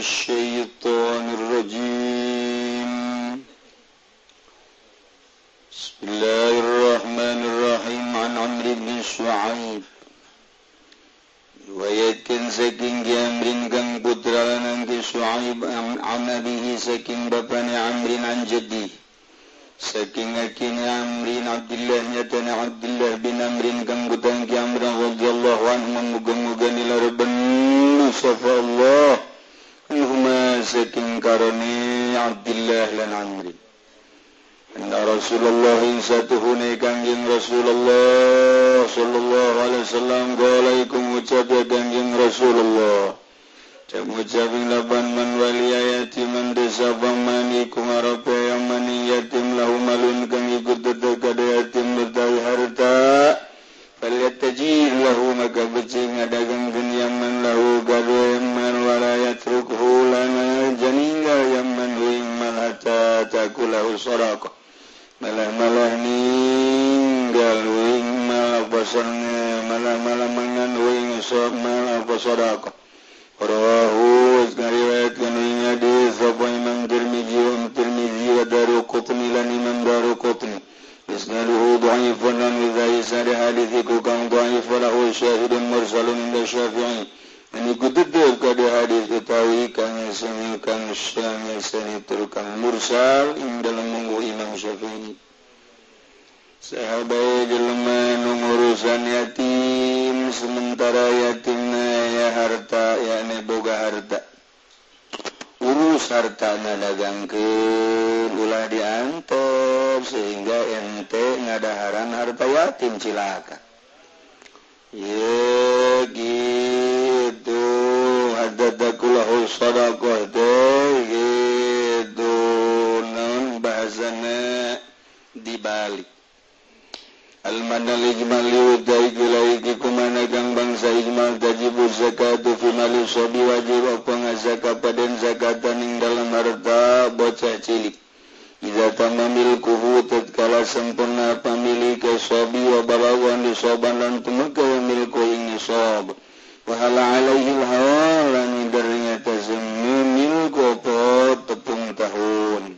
الشيطان الرجيم بسم الله الرحمن الرحيم عن عمرو بن شعيب riwayatkan saking Amrin kang putra nanti Shu'aib an abihi saking bapane Amrin an jadi saking akini Amrin Abdullah nyatana Abdullah bin Amrin kang gutang ki Amr radhiyallahu anhu muga-muga nilareban safa Allah منهما ستنكرن عبد الله لن عمري. أن رسول الله ساتهوني كان رسول الله صلى الله عليه وسلم قال لكم وجبه كان رسول الله. Mengucapkan laban man walia yatiman desa pamani kumarape yang mani yatim lahu malun kang ikut tetap kada yatim bertawi harta lahu maka beci ngadagang yaman lahu gaduh yaman wala yatrukhu lana janinggal yaman wing malata takulahu sorako malah malah ninggal wing malah bosan malah malah mangan wing sok malah bosorako rahu وشاهد مرسل عند الشافعي. یعنی ګدد کډه حدیث د پاوی کان سمي کان شامل سني تر کان مرسل عند المنغو امام شافعي. sahabat jelema urusan yatim sementara yatimna ya harta yakni boga harta urus harta dagang ke ulah diantep sehingga ente ngadaharan harta yatim cilaka gitu bahasa dibalik Almanalimalgang bangsamal dajibu zakabi wajib pengazaka pada zakataning dalam harta bocah cilik Iza tamamil kuhu tatkala sempurna pamilik sobi wa balawan disoban dan pemegang bilkuil nisab. Pahala alaihi hawa lani darinya tazammu milku tepung tahun.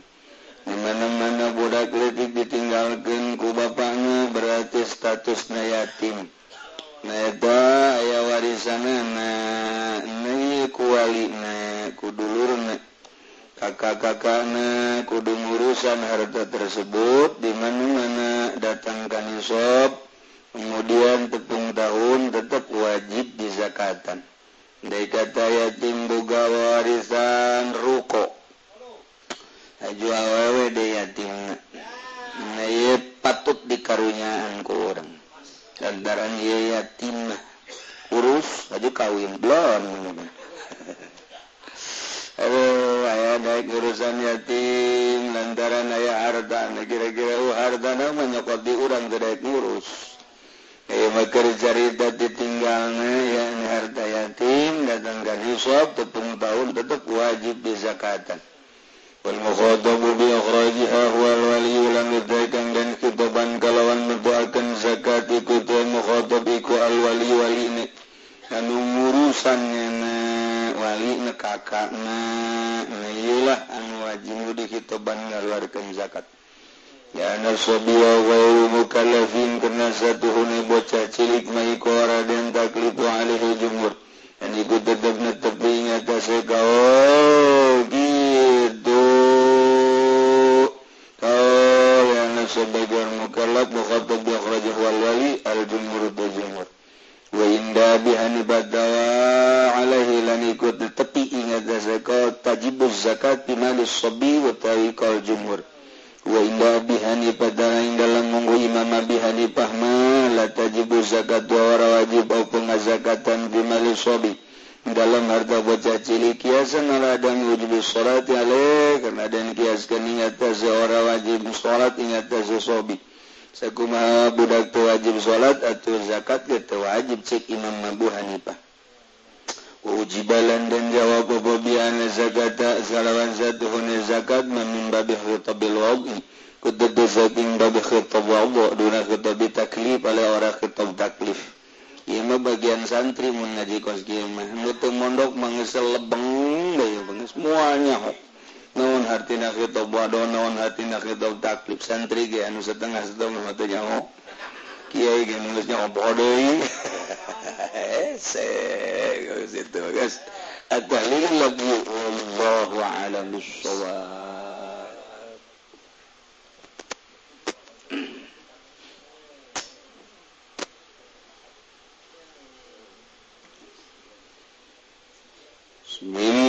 Dimana-mana budak letik ditinggalkan ku bapaknya berarti statusnya yatim. Neta ya warisan na nei kuali na kudulur na kakak-kakak na kudu ngurusan harta tersebut di mana-mana datangkan nisab. kemudian tepung tahun tetap wajib di zakatan dari kata yatim boga warisan ruko aju awewe de yatim. Nah patut dikarunyaan ku orang lantaran iya yatim urus aju kawin. Blon Aduh, ayah baik urusan yatim. Lantaran ayah harta kira-kira uh, harta namanya kok diurang tidak ngurus. beker carita ditinggalnya eh, yang harta yatim datangkan hisab tepung tahun tetap wajib zakatan. Wal mukhatabu bi akhrajiha wal wali ulang ditaikan dan kitaban kalawan mendoakan zakat ikut mukhatab iku al wali wali ini. Anu ngurusannya na wali na kakak eh, na iyalah anu wajib di kitaban ngaluarkan zakat. sodia wakalafin karena satu huni bocah cilik maikora dan taklip alihi jumhur dan ikut tetap netepi kasih kau gitu. Kau yang sebagai mukallaf mukhatab bi akhrajah wal wali al jumhur tu jumhur wa inda bi hanibadawa alaihi lan ikut tepi ingat zakat tajibuz zakat bi malis sabi wa tariqal jumhur salat ale karena dan kiaskan ingat seorang wajib salat ingat sobi sakuma budak tu wajib salat atau zakat ge teu wajib cek Imam Abu Hanifah. Ujibalan dan jawab bobi ana zakata salawan zatu zakat min babi khitabil wadi. Kudu zakin babi khitab wadi. Duna khitab taklif oleh orang khitab taklif. Ima bagian santri mau ngaji kos gimana? Nutup mondok mangisel lebeng deh, bang semuanya kok. Naon hati nak kita bodoh, naon hati nak kita taklif santri ge anu setengah setengah mata nyaho. Kiai ge nulis nyaho bodoh. Se, gitu guys. Atalilabu, Allahu alam bisawab. we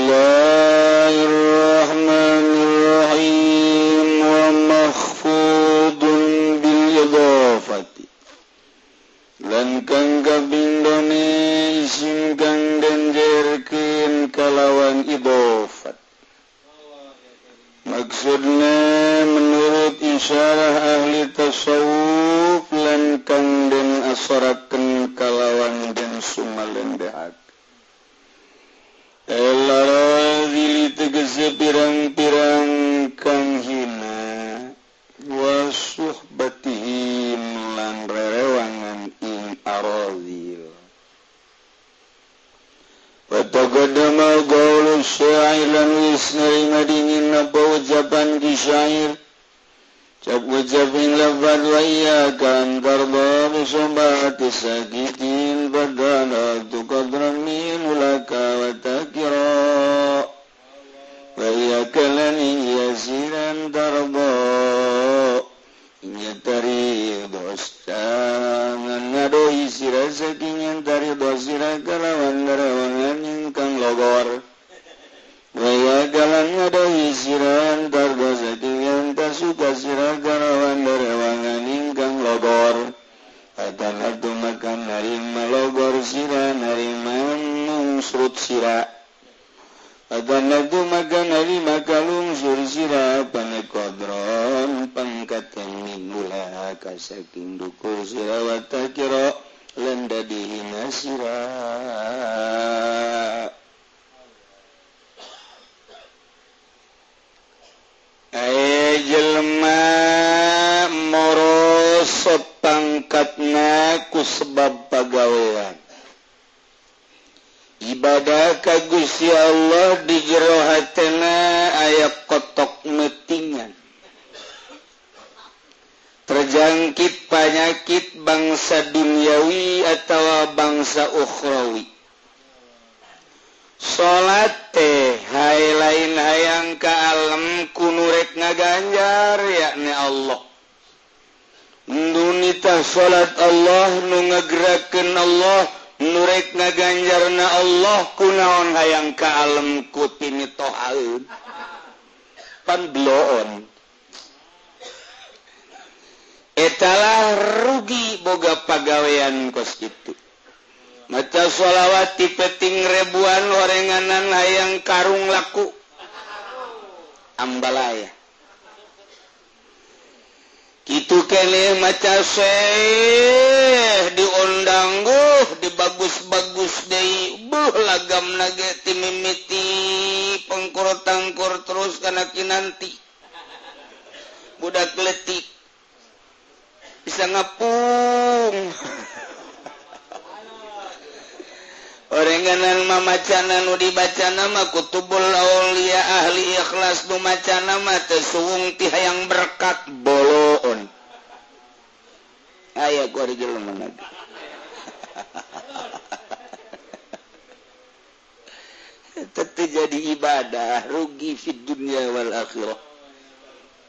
pirang-pirang kang hina wasuh batihim lan rerewangan ing aradil Wataqadama gaulu syair lan wisnari madingin napa ucapan di syair? Cak ucapin lafad wa iya kan tarba musumbati sakitin badana tukar حزنا يسيرا ترضى يتري بستان نادو يسير سكين ينتري بسير كلاوان كلاوان ينكم لغور. ويا كلام نادو يسير ترضى سكين ينتسوك سير كلاوان كلاوان ينكم لغور. Atan artu makan narima logor sira narima mungsrut sira Aganagu maganari makalung sursira panekodron pangkatan minula kasaking dukul sirawata kiro lenda dihina sira jelma moro pangkatna ku sebab ka Guya Allah di jerohatna ayat kotok metingan. Terjangkit penyakit bangsa duniawi atau bangsa ukhrawi. Salat teh hai lain hayang ke alam kunurek ngaganjar yakni Allah. Nunita salat Allah nu ngegerakan Allah nurrek ngaganjarna Allah kunaon hayang kaalem kutini toal panbloon etalah rugi boga pagawean kos itu maca sholawati peting ribuan orenganan hayang karung laku. Ambalaya. Itu kene maca seh diundang guh di bagus bagus deh. Buh lagam nage timimiti pengkur tangkur terus karena kinanti budak letik bisa ngapung. Orenganan mamacana nu dibaca nama kutubul aulia ahli ikhlas nu maca nama teh tiha yang berkat bolong tahun. Aya keluarga menang tetap jadi ibadah rugi fit dunia wal akhirah.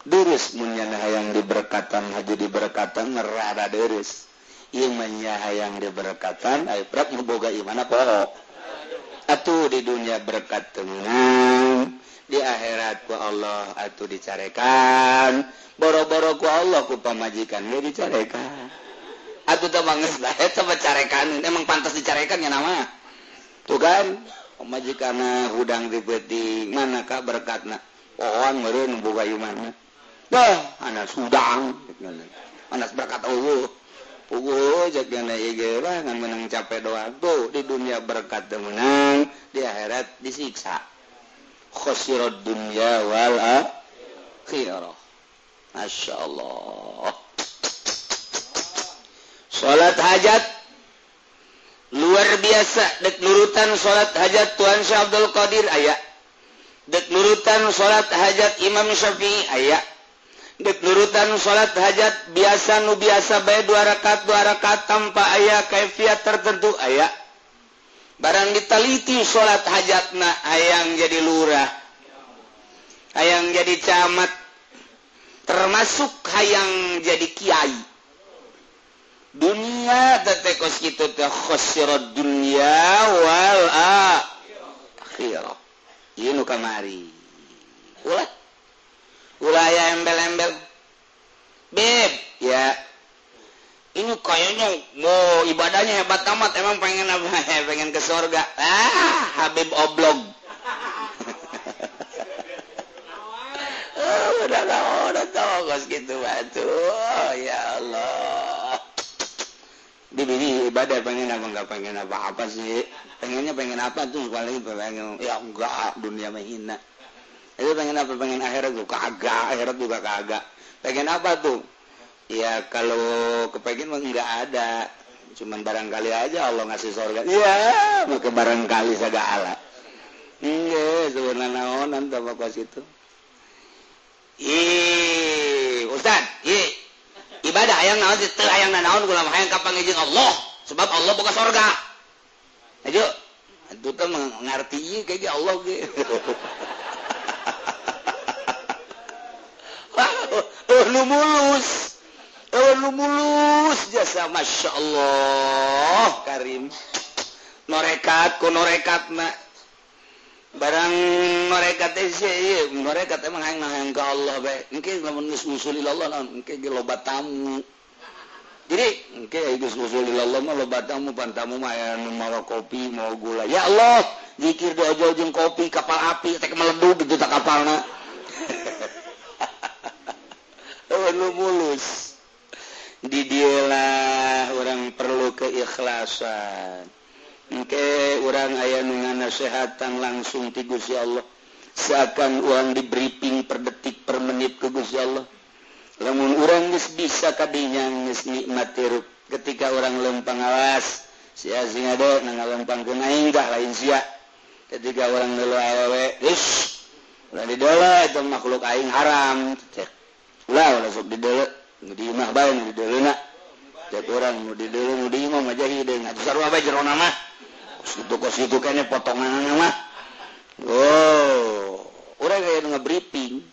Deris menyana yang diberkatan haji diberkatan ngerada deris. imannya nah yang diberkatan ayo berat ngeboga iman apa? Atuh di dunia berkat tenang. di akhiratku Allah atau dicarekan. Boro-boroku Allahku pemajikan dia dicarekan. Atuh temanges lah coba carekan emang pantas dicarekan ya nama? Tuh kan pemajikan hudang di peti mana kak berkat na pohon meren buka mana dah anak sudang anak berkat Allah. Menang capek doa tuh di dunia berkat menang di akhirat disiksa. khosirad dunya wal akhirah. Masya Allah. Salat hajat luar biasa dek nurutan salat hajat Tuhan Syah Abdul Qadir aya. Dek nurutan salat hajat Imam Syafi'i aya. Dek nurutan salat hajat biasa nu biasa bae dua rakaat dua rakaat tanpa aya kaifiat tertentu aya. barang ditaliti salat hajatna ayaang jadi lurah ayaang jadi camat termasuk hayang jadi Kyai dunia tetekos itu khosirot dunia wal akhirah. Ini nu kamari. Ulah. Ulah ya embel-embel. Beb ya. ini kayaknya mau ibadahnya hebat amat. Emang pengen apa? Eh, pengen ke surga ah Habib oblong. Oh, udah tahu udah tahu kos gitu batu. Oh, ya Allah. Dibini ibadah pengen apa enggak pengen apa apa sih. Pengennya pengen apa tuh? Paling pengen ya enggak dunia menghina. Itu pengen apa? Pengen akhirat tuh kagak akhirat juga kagak. Pengen apa tuh? ya kalau kepengen mah nggak ada. Cuman barangkali aja Allah ngasih surga Iya, maka barangkali segala enggak sebenarnya naonan sama pas itu? Ih Ustaz, ih ibadah ayang naon sih? Teu ayang naon kula mah hayang kapangijing Allah. Sebab Allah buka surga ayo. Itu kan mengerti kayak Allah ge. Wah oh, oh, lu mulus. mulus jasa Masya Allah Karim. Norekat ku konorekat barang norekat norekat emang ke Allah baik. Mungkin musulil Allah mungkin lobat tamu. Jadi mungkin itu musulil Allah mah lobat tamu pantamu mayan mau kopi mau gula. Ya Allah zikir doa jauh kopi kapal api tak meledu gitu tak kapalna mulus. didilah orang perlu keikhlasan. Oke orang ayah dengan nasehatan langsung tigus ya Allah. Seakan uang di briefing per detik per menit ke Guya Allah. Namun orang bisa tadinya nikmati tirup ketika orang lempang awas siasing ada nang lempang ke kedah lain si ketika orang awewek di itu makhluk aing haram. Di mudimah bae nu dideulna. Tiap urang nu dideul nu di imah mah mujahidin sarua bae jero mah. Situ kos situ kene potongan mah. Oh. Urang aya ngebriefing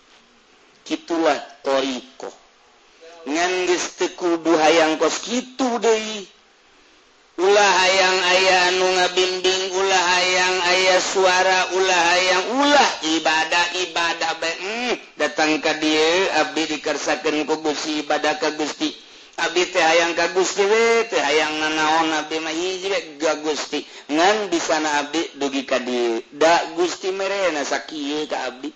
kitulah toriko ngan geus teu kudu hayang kos kitu deui. Ulah hayang aya nu ngabimbing ulah hayang aya suara ulah hayang ulah ibadah ibadah datang ka dia Abdi dikersakan ku Gusti ibadah ka Gusti. Abdi teh hayang ka Gusti we teh hayang nanaon Abdi mah hiji ga Gusti. Ngan di sana Abdi dugi ka dia. Da Gusti merena sakieu ka Abdi.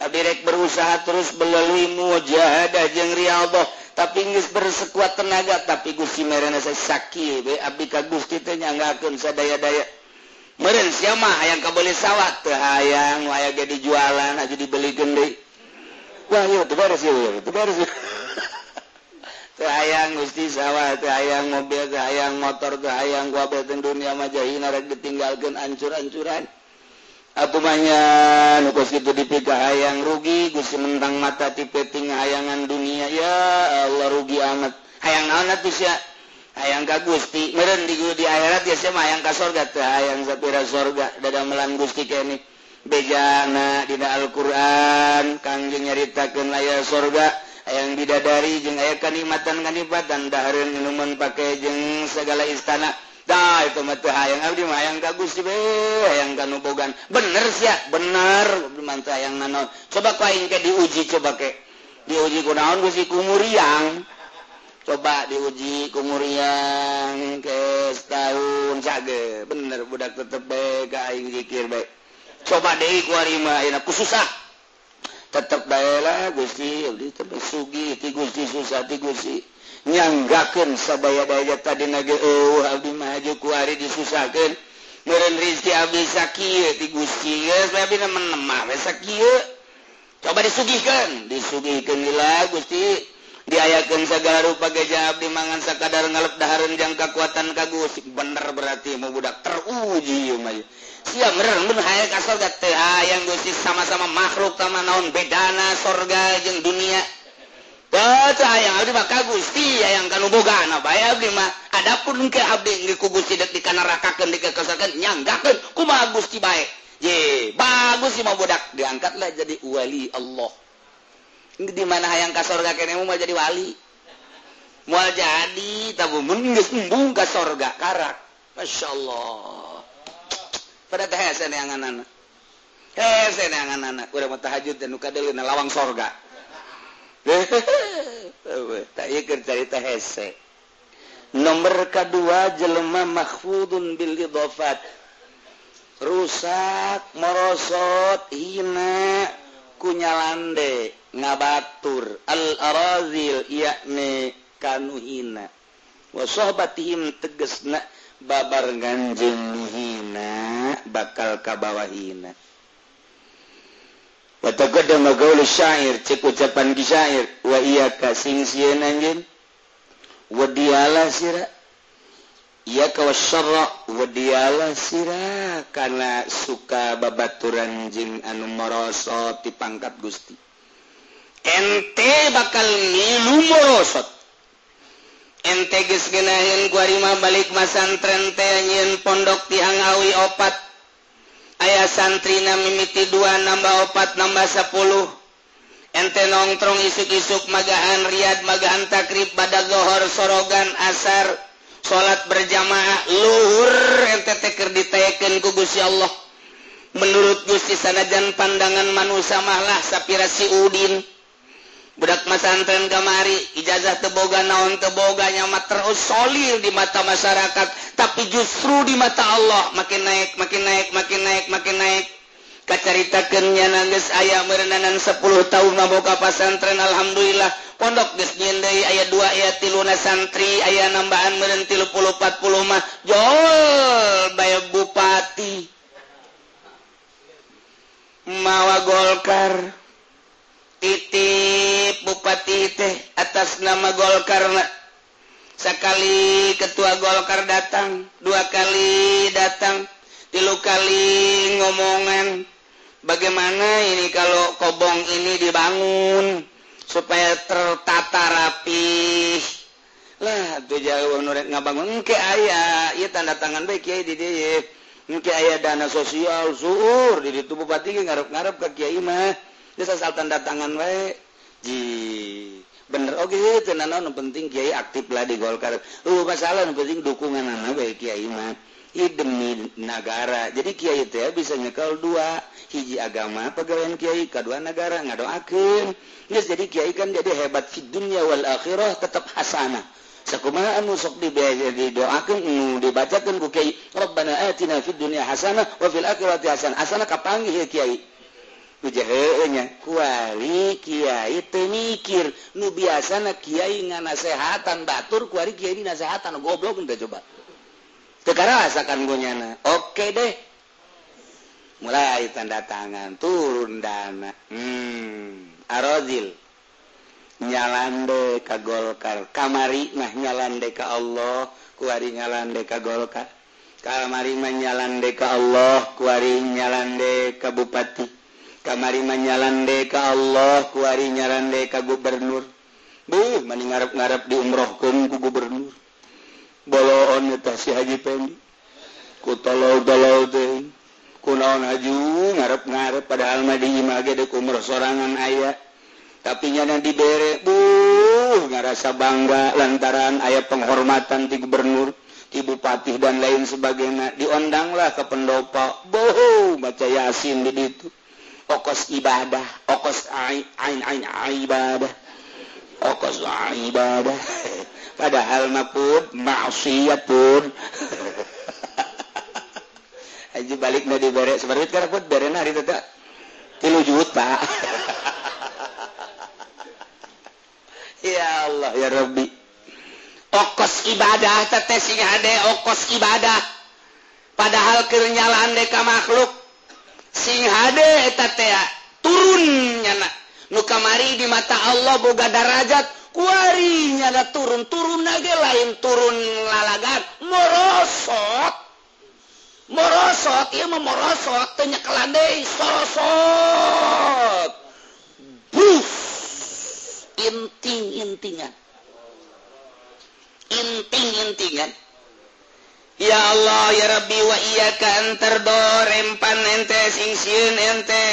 Abdi rek berusaha terus melalui mujahadah jeung riyadhah tapi geus bersekuat tenaga tapi Gusti merena sakieu we. Abdi ka Gusti teh nyanggakeun sadaya-daya. Meren siapa yang kau boleh sawat hayang waya jadi jualan aja dibeli gendri Wahyu ayaang Gusti sawah, ayaang mobil ayaang motor ayaang wabaten dunia majahin rek ditinggalkan ancur-ancuran Aku atumahnya nukus itu dipika ayaang rugi Gusti mentang mata tipeting hayangan dunia ya Allah rugi amat hayang anak ya. ayaang ka Gusti meren di di akhirat ya sama ayang ka sorga ayang sapira sorga dada melan Gusti kene bejana dina Alquran Kangjeng nyaritakan layar surga yang bidadari jeng aya kenikmatan kanipatan daun minuman pakai jeng segala istana. Nah, itu mah mata hayang abdi mah hayang ka Gusti be hayang ka nubogan. Bener sia bener mantah hayang nanon coba ku aing ke diuji coba ke diuji ku naon Gusti kumuriang coba diuji kumuriang ke setahun sage bener budak tetep be ka aing zikir be. coba Dewi ku susah. Tetap daerah Gusti Sugi ti Gusti susah ti Gusti nyanggaken sabaya-baya tadi nage oh abdi maju haji ku ari disusahkeun meureun rezeki abdi sakieu ti Gusti geus abdi nemen mah we sakieu. Coba disugihkan disugihkan lila Gusti. diayakan segala rupa gejab dimangan sekadar ngalep daharan yang kekuatan kagus. Bener berarti mau budak teruji umay siap bener mun hayang ka surga teh hayang sama-sama makhluk sama naon bedana surga jeung dunia. Baca ayang abdi mah kagusti ayang kanu boga na bae abdi mah. Adapun ke abdi geus ku Gusti dek dikanarakakeun dikekosakeun nyanggakeun kumaha Gusti bae? Ye bagus sih mau budak. Diangkatlah jadi wali Allah. di mana hayang ka sorga kenemu mau jadi wali. Mau jadi tabu mengembung ka sorga karak. Masya Allah. Pada teh hesen yang anak hesen yang anak udah mau tahajud dan nuka dulu lawang sorga. Tak ikut cerita hese. Nomor kedua jelema mahfudun bil idofat rusak merosot hina. kunyalande ngabatur. Al-arazil yakni kanu hina wa sohbatihim tegesna babar ganjeng hina bakal kabawa hina wa taqaddam gaul syair cek ucapan ki syair. Wa iya kasing sieun anjeun wa dialah sira. ia kawasro wediala sira kana suka babaturan jing anu merosot di pangkat Gusti. Ente bakal milu merosot ente geus geunaheun kuarima balik masantren teh nyeun pondok tiang awi opat. Aya santrina mimiti dua nambah opat nambah sepuluh. Ente nongtrong isuk-isuk magaan riad magaan takrib pada gohor sorogan asar. salat berjamaah luhur NTTker ku Gusti Allah. Menurut Gusti sanajan pandangan manusia mahlah sapirasi Udin. Budak masantren kamari ijazah teboga naon teboga nyamat terus solil di mata masyarakat tapi justru di mata Allah. Makin naik makin naik makin naik makin naik. Kacaritakannya nangis ayah merenanan 10 tahun maboka pasantren Alhamdulillah. pondok gesnyin dari ayat 2 ayat tiluna santri ayat nambahan meren tilu puluh empat puluh mah. Jol bayar bupati. Mawa golkar. Titip bupati teh atas nama golkar sekali ketua golkar datang dua kali datang tilu kali ngomongan. Bagaimana ini kalau kobong ini dibangun? supaya tertata rapi lah tuh jauh ngabangun ke ayah ia tanda tangan baik ya di dia mungkin ayah dana sosial suur di itu bupati ngarep-ngarep ke kiai mah. Dia asal tanda tangan baik ji bener. Oke okay, tenan penting Kyai aktif lah di Golkar. Uh masalah penting dukungan anak baik Kyai mah. demi negara jadi Kyai itu ya bisa nyekal dua. Hiji agama pegawaian Kyai kedua negara ngadoakeun. Yes, jadi Kyai kan jadi hebat di dunia wal akhirah tetap hasanah sakumaha anu sok didoakeun nu dibacakeun ku Kyai Rabbana atina fid dunya hasanah wa fil akhirati hasanah hasanah kapanggih ya Kyai nya kuari Kyai temikir nu biasa Kyai nganasehatan batur kuari Kyai dinasehatan goblok udah coba. tekarasakan gonyana. Oke deh. Mulai tanda tangan. Turun dana. Hmm. Arozil nyalande ka golkar. Kamari mah nyalande ka Allah. Kuari nyalande ka golkar. Kamari mah nyalande ka Allah. Kuari nyalande ka bupati. Kamari mah nyalande ka Allah. Kuari nyalande ka gubernur. Buh mani ngarep-ngarep di umroh ku gubernur. bolonasi Haji Pendi. Ku kunaon haju ngarep ngarep pada Almadimage umur sorangan ayah tapi nyana dibere uh ngarasa bangga lantaran ayat penghormatan di Gubernur Ibupatih dan lain sebagainya. Diondanglah ke pendopo. Boho baca Yasin di itu okos ibadah okos ain ain ibadah. ibadah padahal napun maksiat pun. Aja balik na dibere seperti itu karena bere hari itu tilu juta. Ya Allah ya Rabbi. Okos ibadah tetes sing ade okos ibadah. Padahal kenyalaan deka makhluk. Sing ade eta turun nyana nukamari di mata Allah boga darajat. Kuarinya ada turun-turun lagi lain turun lalagan morosot. Morosot ia memorosot tenyakelandai sorosot. Bus inting-intingan inting-intingan ya Allah ya Rabbi wa iyyaka antardorempan ente sing ente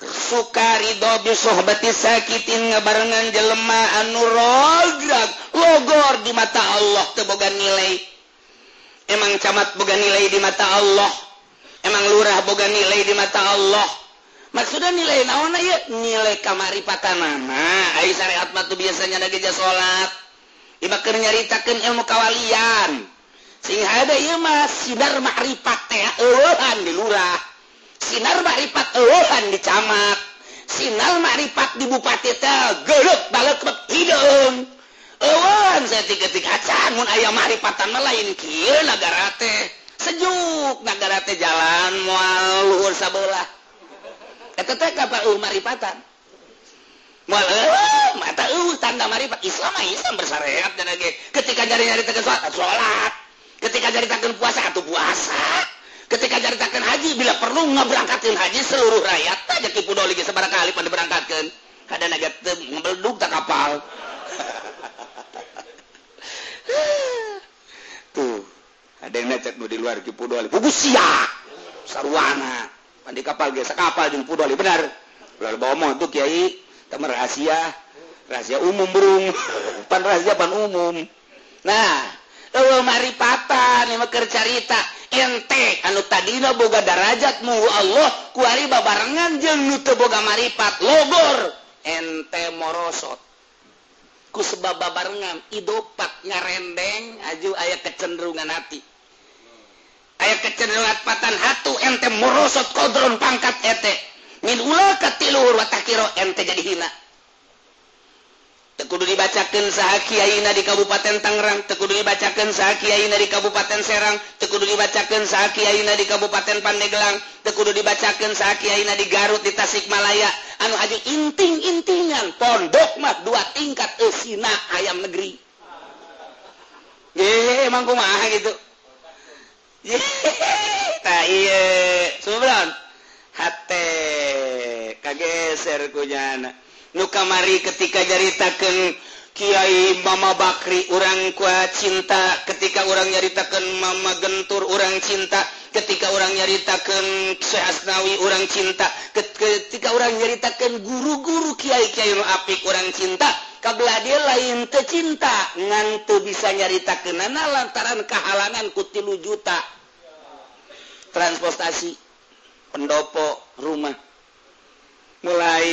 suka Ridho bisohbati sakitin ngabarengan jelema anu rograg logor di mata Allah teboga nilai. Emang camat boga nilai di mata Allah. Emang lurah boga nilai di mata Allah. Maksudnya nilai naon ya nilai kamari patanana ai syariat mah biasanya ada geja salat Ibakir nyaritakeun ilmu kawalian. Sing ada ieu mah sidar ma'rifat teh eueuhan di lurah. sinar maripat euhan di camat sinar maripat di bupati teh gelek balek hidung. Euan saya tiga-tiga acan mun aya maripatan mah lain kieu nagara teh. Sejuk nagara teh jalan moal luhur sabola teh kapal eueuh maripatan moal eueuh mata eueuh tanda marifat Islam Islam bersyariat dan lagi ketika jari nyari tegas salat ketika jari tegas puasa atau puasa. Ketika jaritakan haji bila perlu nggak berangkatin haji seluruh rakyat aja tipu doli sebarang kali pada berangkatkan ada naga ngebelduk tak kapal. Tuh ada yang necek di luar tipu doli. Buku siap sarwana. Di kapal biasa kapal jeng pudoli benar. Lalu bawa tuh kiai. Teman rahasia. Rahasia umum burung. Pan rahasia pan umum. Nah lo maripatan yang maker carita ente. Anu tadina boga darajat mu Allah kuari babarengan jeung nu teu boga maripat logor. Ente morosot. Ku sebab babarengan idopak ngarendeng aju aya kecenderungan hati. Aya kecenderungan patan hatu ente morosot kodron pangkat ete. Min ulah katiluhur watakiro ente jadi hina. Tekudu dibacakan saha Kyaiina di Kabupaten Tangerang Tekudu dibacakan saha Kyaiina di Kabupaten Serang Tekudu dibacakan saha Kyaiina di Kabupaten Pandeglang Tekudu dibacakan saha Kyaiina di Garut di Tasikmalaya. Anu aja inting-intingan pondok mah dua tingkat esina ayam negeri. Ye emang kumaha gitu? Ye hate kageser ku nyana nu kamari ketika jaritakan Kyai Mama Bakri orang kuat cinta ketika orang nyaritakan Mama Gentur orang cinta ketika orang nyaritakan Syekh Asnawi orang cinta ketika orang nyaritakan guru-guru Kyai Kyai apik orang cinta kabelah dia lain tercinta ngantu bisa nyaritakan nana lantaran kehalangan kutilu juta. Transportasi pendopo rumah. mulai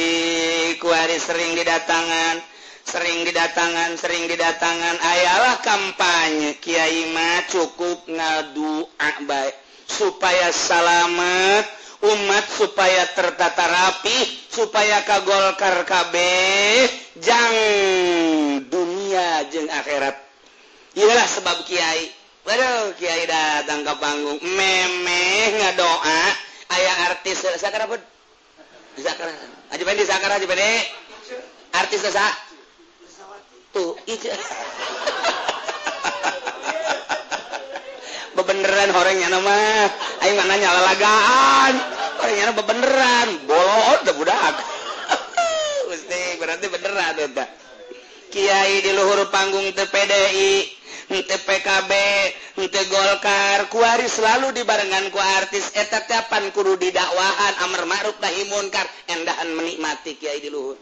kuari sering didatangan sering didatangan sering didatangan. Ayalah kampanye. Kyaiima cukup ngadua baik supaya selamat umat supaya tertata rapi supaya kagolkar KB jangan dunia jeng akhirat. Ialah sebab Kyai Waduh Kiai datang ke panggung. Memeh ngadoa ayah artis artis dosa tuh itu. bebeneran orangnya nama. Ayo mana nyala lagaan orangnya bebeneran. Bolot udah budak. Gusti berarti beneran eta. Kiai di luhur panggung TPDI ente PKB ente Golkar. Kuari selalu dibarengan ku artis. Eta tiapan kudu didakwahan. Amar ma'ruf nahi munkar. Endahan menikmati kiai di luhur.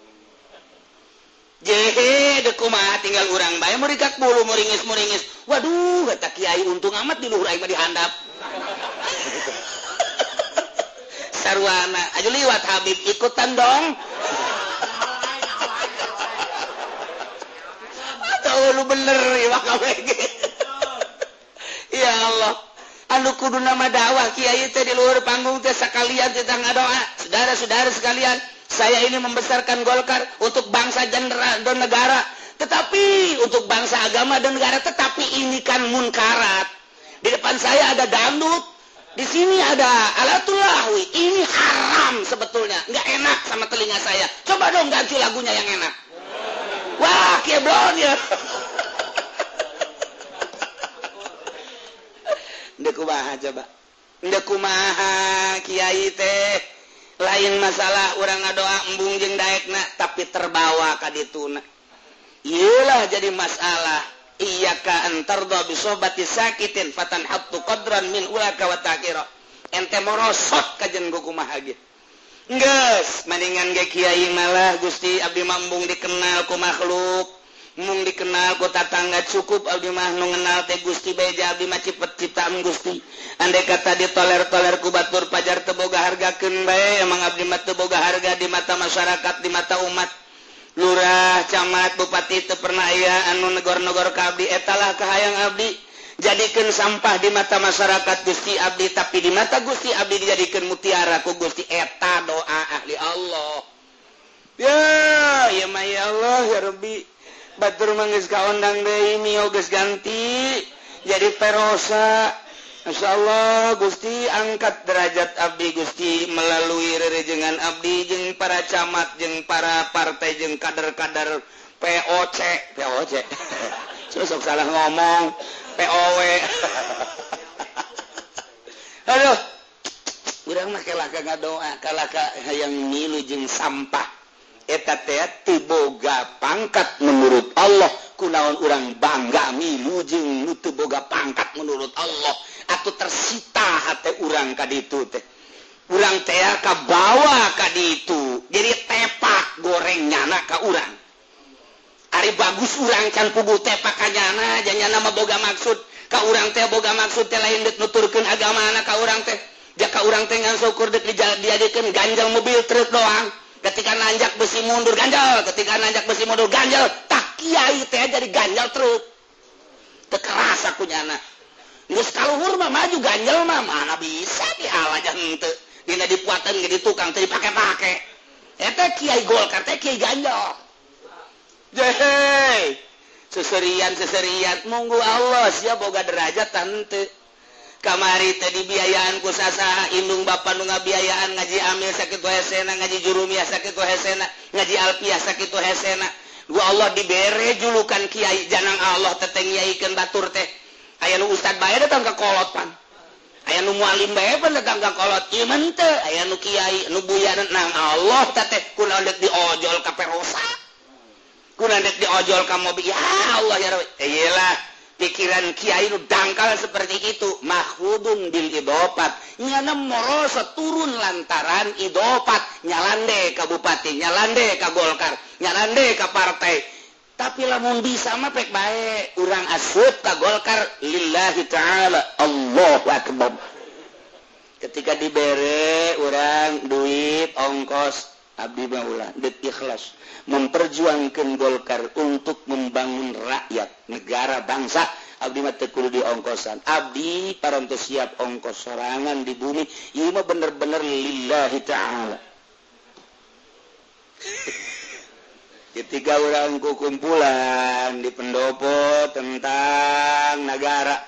Jehe dekuma tinggal urang bae. Merikak bulu muringis muringis waduh kata kiai untung amat di luhur aing mah dihandap. Sarwana. Aja liwat Habib ikutan dong. Lu bener ya ya Allah. Anu kudu nama dakwah kiai teh di luar panggung teh sekalian kita ngadoa saudara-saudara sekalian saya ini membesarkan Golkar untuk bangsa dan negara. Tetapi untuk bangsa agama dan negara tetapi ini kan munkarat. Di depan saya ada dangdut di sini ada alatulahwi ini haram sebetulnya. Nggak enak sama telinga saya. Coba dong ganti lagunya yang enak wah keblon ya. Kumaha coba. Nde kumaha Kiai teh. Lain masalah orang ngadoa embung jeung daekna tapi terbawa ka dituna. Iyalah jadi masalah. Iya ka antardo bi sobati sakitin fatan habtu qadran min ulaka wa takira ente morosot ka jeung kumaha gitu Nges maningan ge kiai malah Gusti Abdi Mambung dikenal ku makhluk. Mung dikenal kota tangga cukup Abdi Abdimah mengenal teh Gusti beja Abdi mah cipet ciptaan Gusti. Andai kata ditoler-toler ku batur pajar teboga harga bae emang Abdi mah teboga harga di mata masyarakat di mata umat. Lurah camat bupati itu pernah aya anu negor-negor ka Abdi etalah kahayang Abdi. jadikan sampah di mata masyarakat. Gusti Abdi tapi di mata Gusti Abdi dijadikan mutiara ku Gusti eta doa ahli Allah. Ya ya ya Allah ya Rabbi. Batur manggis kaondang deui mio geus ganti jadi perosa. Masya Allah Gusti angkat derajat Abdi Gusti melalui rerejengan Abdi jeng para camat jeng para partai jeng kader-kader POC POC sosok salah ngomong. POW Halo kurang makalaka doa kalaka milu jeng sampah. Etatea tiboga pangkat menurut Allah. Kunaon orang bangga milujung nutu boga pangkat menurut Allah. Atau tersita hati orang kadi itu teh. Urang teh kabawa ka itu jadi tepak gorengnya anak ka urang. Ari bagus urang can pugu teh pakanyana janya nama boga maksud. Ka urang teh boga maksud teh lain dek nuturkeun agama anak ka urang teh. Jaka urang teh ngan syukur dek dijadikeun ganjal mobil truk doang. Ketika nanjak besi mundur ganjal ketika nanjak besi mundur ganjal tak kiai teh jadi ganjal truk. Tekeras aku nyana Nus kaluhur mah maju ganjal mah mana bisa dihalanya henteu dina dipuatan jadi tukang teh dipake-pake. Eta kiai golkar teh kiai ganjal jehe seserian seseriat munggu Allah ya boga derajat tante. Kamari tadi biayaan sasa indung bapak nunga biayaan ngaji amil sakit hesena ngaji jurumia sakit hesena ngaji alpia sakit hesena. Gua Allah dibere julukan kiai janang Allah teteng tetengiaikan batur teh. Ayah nu ustad bayar datang ke kolot pan. Ayah nu mualim bayar pan datang ke kolot. Iman teh ayah nu kiai nu buyanan nang Allah teteh kunalet diojol kaperosak Kunandek diojol kamu ya Allah ya Rabbi. Eh, Pikiran Kiai dangkal seperti itu. Mahudum bil idopat. Nyana morosa turun lantaran idopat. Nyalande kabupati nyalande ka golkar nyalande ke partai. Tapi lamun bisa mapek baik bae. Urang asup ke golkar. Lillahi ta'ala. Allah ketika diberi orang duit ongkos. Abdi Baula The Ikhlas memperjuangkan Golkar untuk membangun rakyat negara bangsa. Abdi Matekul di ongkosan Abdi parantos siap ongkos sorangan di bumi ini mah bener-bener lillahi ta'ala. Ketika orang kumpulan di pendopo tentang negara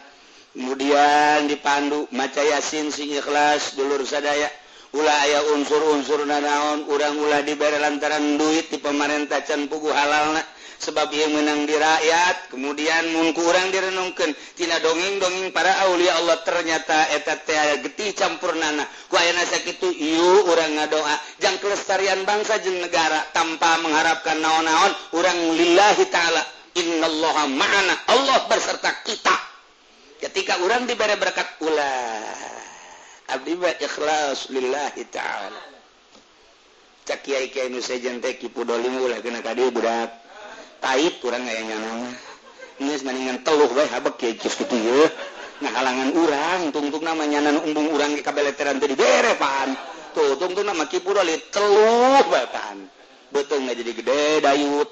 kemudian dipandu maca yasin sing ikhlas dulur sadaya Ulah aya unsur-unsur nanaon urang ula dibayar lantaran duit di pemarintah can pugu halal sebab ia menang di rakyat kemudian mungku urang direnungkan tina dongeng-dongeng para Aulia Allah ternyata eta getih campur nana ku ayana sakitu ieu ngadoa jangan kelestarian bangsa jeng negara tanpa mengharapkan naon-naon orang lillahi taala innallaha ma'ana Allah berserta kita. Ketika orang diberi berkat ulah. ikhlas lillahi ta'ala. Budak. Tai kurang mendingan teluh nah halangan urang tungtung namanya nan umbung urang di kabeleteran tadi bere pan tuh tungtung nama kipurali teluh bahkan betul nggak jadi gede dayut.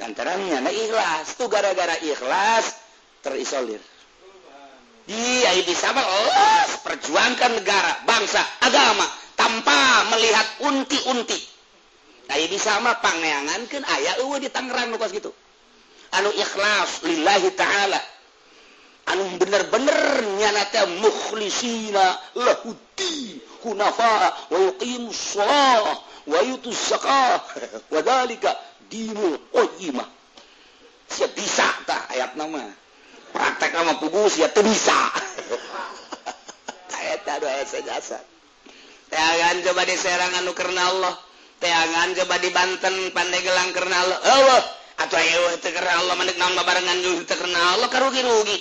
Lantarannya nah ikhlas. Tuh gara-gara ikhlas terisolir. dia bisa sama Allah perjuangkan negara, bangsa, agama tanpa melihat unti-unti. Nah bisa mah pangeangan kan ayah uwe di Tangerang nukas gitu. Anu ikhlas lillahi ta'ala. Anu bener-bener nyanata mukhlisina lahuti hunafa wa yuqimu sholah wa yutus zakah wa dalika dinul qojimah. Siap bisa tak ayat nama. praktek sama pugus ya tuh bisa. Eta doa jasa teangan coba di serangan anu karena Allah. Teangan coba di Banten pandai gelang karena Allah. Allah atau ayo teu karena Allah manek naon barengan juga teu karena Allah karugi-rugi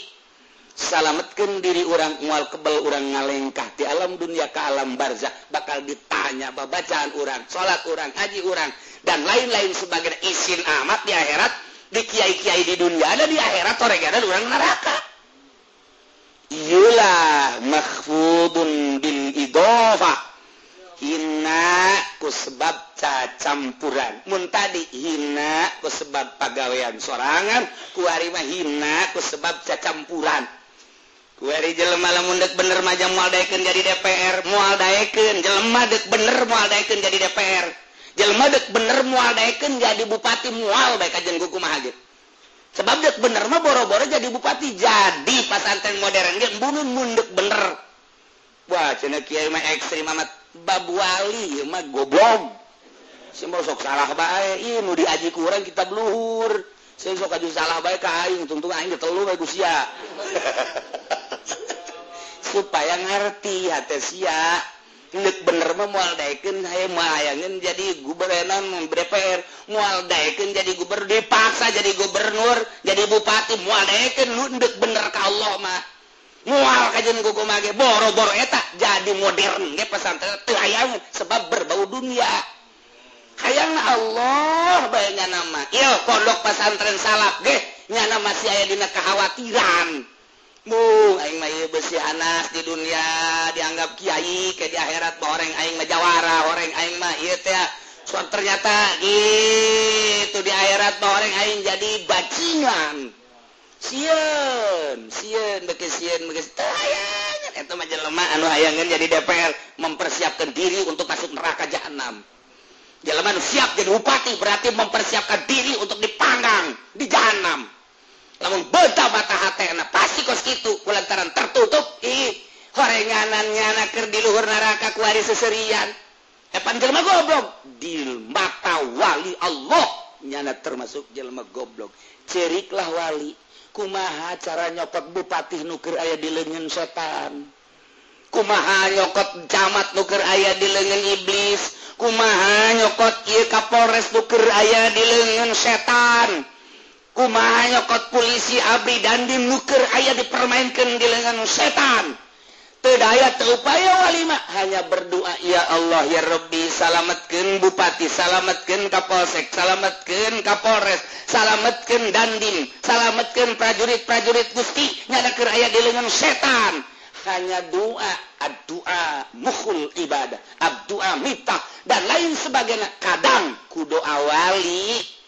salametkan diri orang mual kebel orang ngalengkah. Di alam dunia ke alam barzah bakal ditanya bacaan orang salat orang haji orang dan lain-lain sebagai isin amat di akhirat. di Kyai-kiai di dunia ada di akhirat toreganan orang neraka. Iyalah mahfudun bil idofa hina ku sebab campuran. Mun tadi hina ku sebab pagawean sorangan. Kuari mah hina ku sebab campuran. Kuari jelema lamun deuk bener mah jam daekeun jadi DPR moal daekeun jelema deuk bener moal daekeun jadi DPR jelma dek bener mual daikin jadi bupati mual baik kajian guku mahajir sebab dek bener mah boro-boro jadi bupati jadi pasantren modern dia bunuh mundek bener. Wah cina kiai mah ekstrim amat babuali mah goblok. Simbol sok salah bae iya nu diaji kurang kita beluhur sing sok aju salah bae ka aing tungtung aing telu bae gusia. Supaya ngerti hati sia. bener mah moal daekeun saya mayangin jadi gubernur DPR mualdaikan jadi gubernur dipaksa jadi gubernur jadi bupati. Mualdaikan lu ndek bener ka Allah mah. Mual kajian kuku mage boro-boro eta. Jadi modern ge pesantren teu hayang sebab berbau dunia. Hayang Allah bae nya nama. Ieu pondok pesantren salaf ge nyana masih aya dina kekhawatiran besi anas di dunia dianggap kiai ke di akhirat orang Aing mah jawara, orang aing mah ieu teh. So, ternyata itu di akhirat orang Aing jadi bajingan. Sieun, sieun beke sieun beke tayangan eta mah jelema anu hayangan jadi DPR mempersiapkan diri untuk masuk neraka jahanam jalanan siap jadi bupati berarti mempersiapkan diri untuk dipanggang di jahanam namun beta mata hatna pasti kos itu kulantaran tertutup. Ih horenganannya naker di luhur neraka kuari seserian. Depan jelma goblok? Di mata wali Allah. Nyana termasuk jelma goblok. Ceriklah wali kumaha cara nyokot bupati nuker ayah di lengan setan? Kumaha nyokot camat nuker ayah di lengan iblis? Kumaha nyokot iya kapolres nuker ayah di lengan setan? kumanyokot polisi Abri dan di nuker ayah dipermainkan di lengan setan. Tedaya terupaya walima hanya berdoa ya Allah ya Robbi salamatkan bupati salamatkan kapolsek salamatkan kapolres salamatkan dandim salamatkan prajurit-prajurit gusti nyadakeun aya di lengan setan. Hanya doa doa mukhul ibadah abdua mitah dan lain sebagainya. Kadang kudoa wali.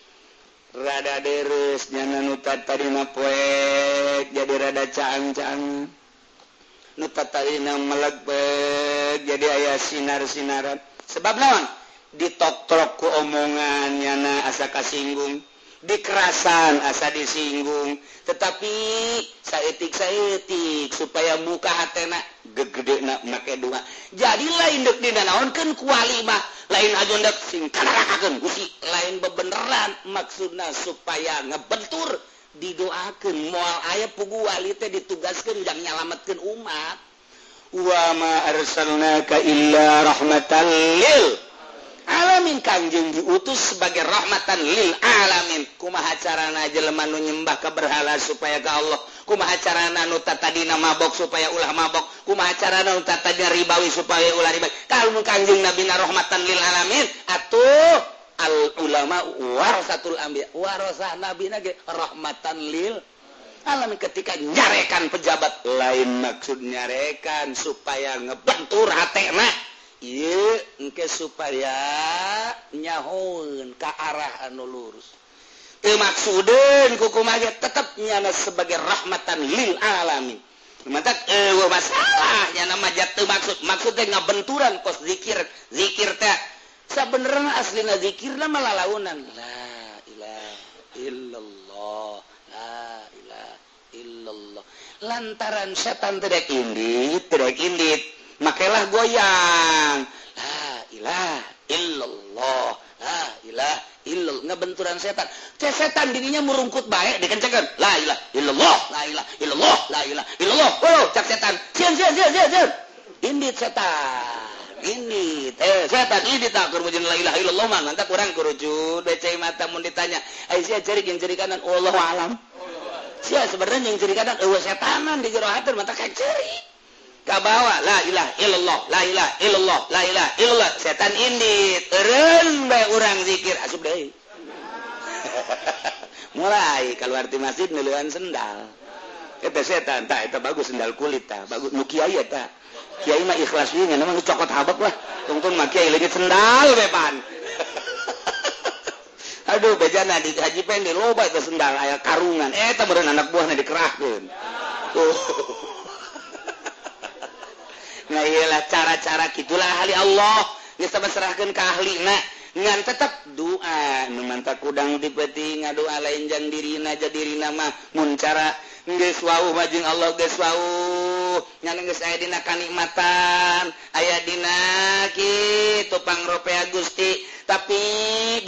rada deres deresnya nuta tadidina poek jadi rada caan-caan nuta tadidina melepek jadi ayah sinar-sinaran. Sebab lawan ditoktrok ku omongannya na asa kasinggung. dikerasan asa disinggung. Tetapi saetik saetik supaya muka hatena gegede nak make dua. Jadi lain dek dina naonkeun kuali mah lain aja dek sing kanarakakeun gusi lain bebeneran maksudna supaya ngebentur didoakeun. Moal aya pugu wali teh ditugaskeun dan nyalametkeun umat. Wa ma arsalnaka illa rahmatan lil mingkang jeng diutus sebagai rahmatan lil alamin. Kumaha carana jelema nu nyembah ka berhala supaya ke Allah? Kumaha carana nu tatadina mabok supaya ulah mabok? Kumaha carana nu tatadina ribawi supaya ulah ribawi? Kalmu kanjeng nabina rahmatan lil alamin atuh al ulama warasatul anbiya. Warasah nabi nage rahmatan lil alamin. Ketika nyarekan pejabat lain maksud nyarekan supaya ngebentur hatena Iuke supaya nyahun ke arah anu lurus. Maksudun kuku tetapnyana sebagai rahmatan lil alamin. Mata eh, masalahnya nama jatuh maksud. Maksudnya nggak benturan kos zikir. Zikir teh sebenarnya asli zikir nama lalaunan. La ilah illallah. La ilah illallah. Lantaran setan tidak indit tidak indit. makailah goyang. La Lailah illallah. La Lailah illallah. Ngebenturan setan. Cek setan dirinya merungkut baik dikencekan Lailah illallah. La Lailah illallah. La Lailah illallah. Oh cak setan. Sian sian sian sian sian. Ini setan. Ini eh setan ini tak kurujun la ilaha illallah mah. Nanti kurang kuruju bece mata mun ditanya. Ai sia ceri jeung ceri kanan. Allah alam. Sia sebenarnya yang ceri kanan. Eueuh setanan di jero hatur mata kayak ceri kabawa la ilah illallah la ilah illallah la ilah illallah. Setan ini teren bae orang zikir asup deui mulai kalau arti masjid nuluan sendal. Eta setan tak eta bagus sendal kulit tak bagus. Nu kiai eta. Kiai mah ikhlas ini namanya cokot habak lah. Tungtung mah kiai lagi sendal bepan aduh bejana di haji pendek loba itu sendal aya karungan. Eta beureun anak buahna dikerahkeun. Tuh oh. ngalah cara-cara gitulah ahli Allah. Bisa berserahkan ke ahli ngan tetap doa. Memantap udang dipeti ngadoa lainjang diri aja diri nama muncara. Ngeswau majeng Allah geswau nyanengges aya dina kanikmatan. Aya dina kitu pangropea Gusti tapi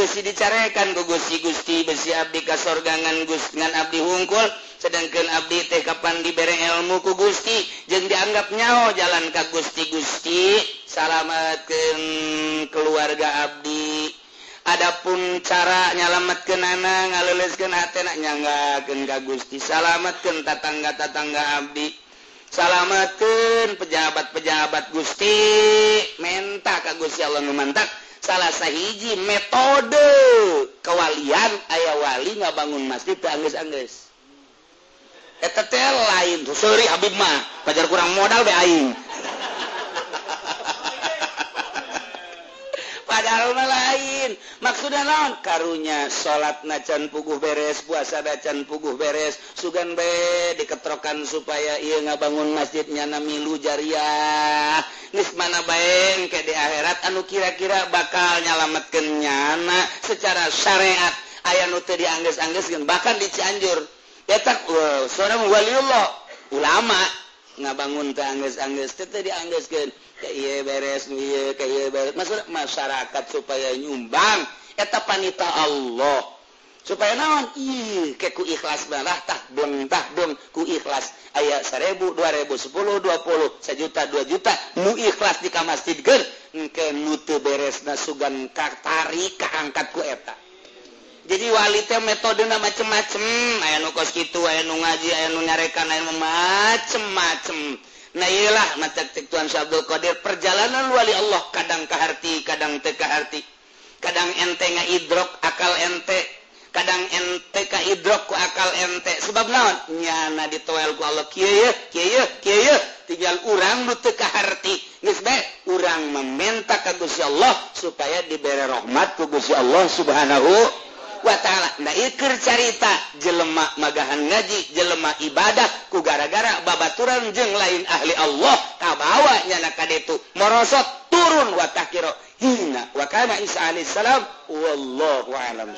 besi dicarekan gugusi Gusti besi Abdi kasorgangan Gusngan Abdi Hungkul. Sedangkan Abdi teh kapan diberre ilmuku Gusti jeung dianggap nyawa jalan Ka Gusti Gusti. Salamatkan keluarga Abdi. Adapun cara nyalamat ke nana ngalelesken nyanggaken Ka Gusti. Salamatkan tatangga-tatangga Abdi. Salamatkan pejabat-pejabat Gusti. Menta Ka Gusti Allah memantap salah sahiji metode kewalian ayah wali ngabangun masjid teu anggeus-anggeus. Eta lain, sorry Habib mah, pajar kurang modal be aing. padahal lain. Maksudnya naon? Karunya salat nacan puguh beres puasa dacan puguh beres. Sugan be diketrokan supaya ia ngabangun masjidnya namilu jariah. Nis mana baik ke di akhirat anu kira-kira bakal nyalamatkan nyana secara syariat. Ayah nute diangges-angges bahkan di Cianjur. Ya tak wow, seorang waliullah ulama. ngabangun tangges-angges dianggeskan beres masyarakat supaya nyumbang eta panita Allah. Supaya naon? Keku ikhlas bahtah belumtah dong ku ikhlas. Ayat 1000 2010 20 sejuta 2 juta. Mu ikhlas di kamar ke nutu beres nasugan Katari keangkat kueta jadi walite metode nama macem-macem. Aya nu kos gitu aya nu ngaji aya nu nyarekan aya macem-macem. Nah iyalah matek Tuan Syabdul Qadir perjalanan wali Allah kadang keharti kadang teka harti. Kadang ente ngaidrok akal ente. Kadang ente ka idrok ku akal ente. Sebab naon? Nyana ditoel ku Allah. Kieu kieu kieu tinggal urang nu teu ka harti. Geus bae urang meminta ka Gusti Allah supaya diberi rahmat ku Gusti Allah subhanahu wa ta'ala. Naikir carita jelemak magahan ngaji jelemak ibadah ku gara-gara babaturan jeng lain ahli Allah kabawanya na kadetu merosot turun wa takiro. Hina wa kana Isa alaihissalam wallahu alam.